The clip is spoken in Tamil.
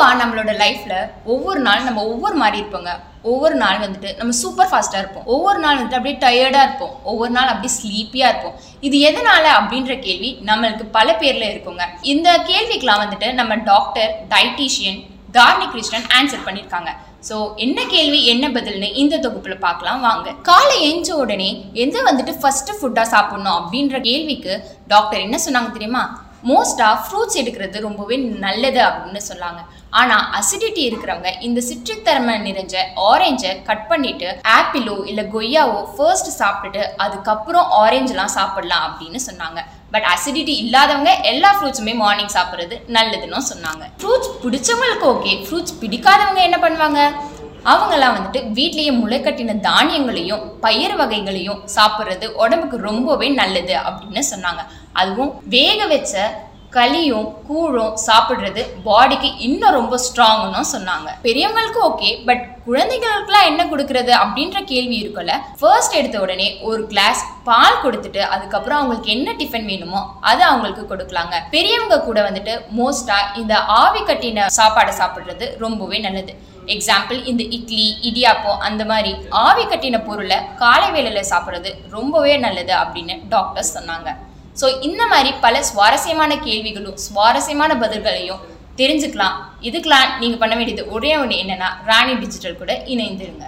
பொதுவாக நம்மளோட லைஃப்ல ஒவ்வொரு நாள் நம்ம ஒவ்வொரு மாதிரி இருப்போங்க. ஒவ்வொரு நாள் வந்துட்டு நம்ம சூப்பர் ஃபாஸ்ட்டாக இருப்போம். ஒவ்வொரு நாள் வந்துட்டு அப்படியே டயர்டாக இருப்போம். ஒவ்வொரு நாள் அப்படியே ஸ்லீப்பியாக இருப்போம். இது எதனால அப்படின்ற கேள்வி நம்மளுக்கு பல பேரில் இருக்குங்க. இந்த கேள்விக்கெலாம் வந்துட்டு நம்ம doctor dietitian Tharani Krishnan answer பண்ணியிருக்காங்க ஸோ என்ன கேள்வி என்ன பதில்னு இந்த தொகுப்பில் பார்க்கலாம் வாங்க. காலை எஞ்ச உடனே எந்த வந்துட்டு ஃபர்ஸ்ட் ஃபுட்டாக சாப்பிட்ணும் அப்படின்ற கேள்விக்கு டாக்டர் என்ன சொன்னாங்க தெரியுமா? மோஸ்ட்டாக ஃப்ரூட்ஸ் எடுக்கிறது ரொம்பவே நல்லது அப்படின்னு சொன்னாங்க ஆனால் அசிடிட்டி இருக்கிறவங்க இந்த சிற்றுத்தன்மை நிறைஞ்ச ஆரஞ்சை கட் பண்ணிட்டு ஆப்பிளோ இல்லை கொய்யாவோ ஃபர்ஸ்ட் சாப்பிட்டுட்டு அதுக்கப்புறம் ஆரஞ்சுலாம் சாப்பிடலாம் அப்படின்னு சொன்னாங்க. பட் அசிடிட்டி இல்லாதவங்க எல்லா ஃப்ரூட்ஸுமே மார்னிங் சாப்பிட்றது நல்லதுன்னு சொன்னாங்க. ஃப்ரூட்ஸ் பிடிச்சவங்களுக்கு ஓகே ஃப்ரூட்ஸ் பிடிக்காதவங்க என்ன பண்ணுவாங்க? அவங்கெல்லாம் வந்துட்டு வீட்லேயே முளைக்கட்டின தானியங்களையும் பயிர் வகைகளையும் சாப்பிட்றது உடம்புக்கு ரொம்பவே நல்லது அப்படின்னு சொன்னாங்க. அதுவும் வேக வச்ச களியும் கூழும் சாப்பிட்றது பாடிக்கு இன்னும் ரொம்ப ஸ்ட்ராங்னு சொன்னாங்க. பெரியவங்களுக்கு ஓகே பட் குழந்தைகளுக்குலாம் என்ன கொடுக்கறது அப்படின்ற கேள்வி இருக்குல்ல? ஃபர்ஸ்ட் எடுத்த உடனே ஒரு கிளாஸ் பால் கொடுத்துட்டு அதுக்கப்புறம் அவங்களுக்கு என்ன டிஃபன் வேணுமோ அதை அவங்களுக்கு கொடுக்கலாங்க. பெரியவங்க கூட வந்துட்டு மோஸ்டா இந்த ஆவி கட்டின சாப்பாடை சாப்பிட்றது ரொம்பவே நல்லது. எக்ஸாம்பிள் இந்த இட்லி இடியாப்பம் அந்த மாதிரி ஆவி கட்டின பொருளை காலை வேளையில சாப்பிட்றது ரொம்பவே நல்லது அப்படின்னு டாக்டர்ஸ் சொன்னாங்க. ஸோ இந்த மாதிரி பல சுவாரஸ்யமான கேள்விகளும் சுவாரஸ்யமான பதில்களையும் தெரிஞ்சுக்கலாம். இதுக்கெலாம் நீங்கள் பண்ண வேண்டியது ஒரே ஒன்று என்னென்னா ராணி டிஜிட்டல் கூட இணைந்துருங்க.